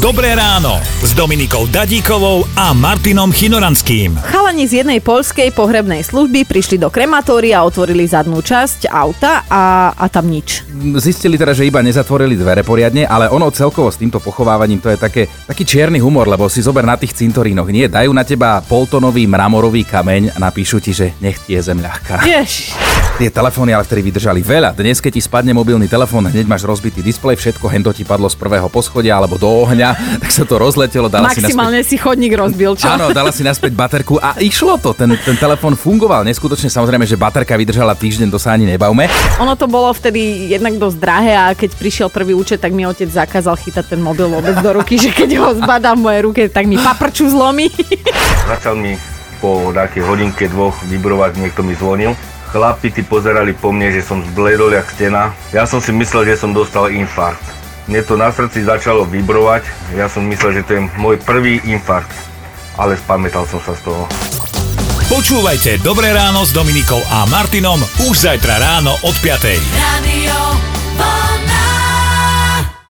Dobré ráno s Dominikou Dadíkovou a Martinom Chinoranským. Chalani z jednej poľskej pohrebnej služby prišli do krematória, otvorili zadnú časť auta a, a tam nič. Zistili teda, že iba nezatvorili dvere poriadne, ale ono celkovo s týmto pochovávaním to je také, taký čierny humor, lebo si zober na tých cintorínoch, nie? Dajú na teba poltonový mramorový kameň a napíšu ti, že nech ti je zem ľahká. Jež. Tie telefóny ale vtedy vydržali veľa. Dnes, keď ti spadne mobilný telefón, hneď máš rozbitý displej, všetko hento ti padlo z prvého poschodia alebo do ohňa, tak sa to rozletelo, dala si naspäť... Maximálne si chodník rozbil, čo? Áno, dala si naspäť baterku a išlo to. Ten, ten telefón fungoval. Neskutočne samozrejme, že baterka vydržala týždeň, to sa ani nebavme. Ono to bolo vtedy jednak dosť drahé a keď prišiel prvý účet, tak mi otec zakázal chytať ten mobil vôbec do ruky, že keď ho zbadám v mojej ruke, tak mi paprču zlomí. Začal mi po takej hodinke dvoch vibrovať, niekto mi zvonil. Chlapi ty pozerali po mne, že som zbledol jak stena. Ja som si myslel, že som dostal infarkt. Mne to na srdci začalo vibrovať, ja som myslel, že to je môj prvý infarkt. Ale spamätal som sa z toho. Počúvajte Dobré ráno s Dominikou a Martinom už zajtra ráno od 5. Radio.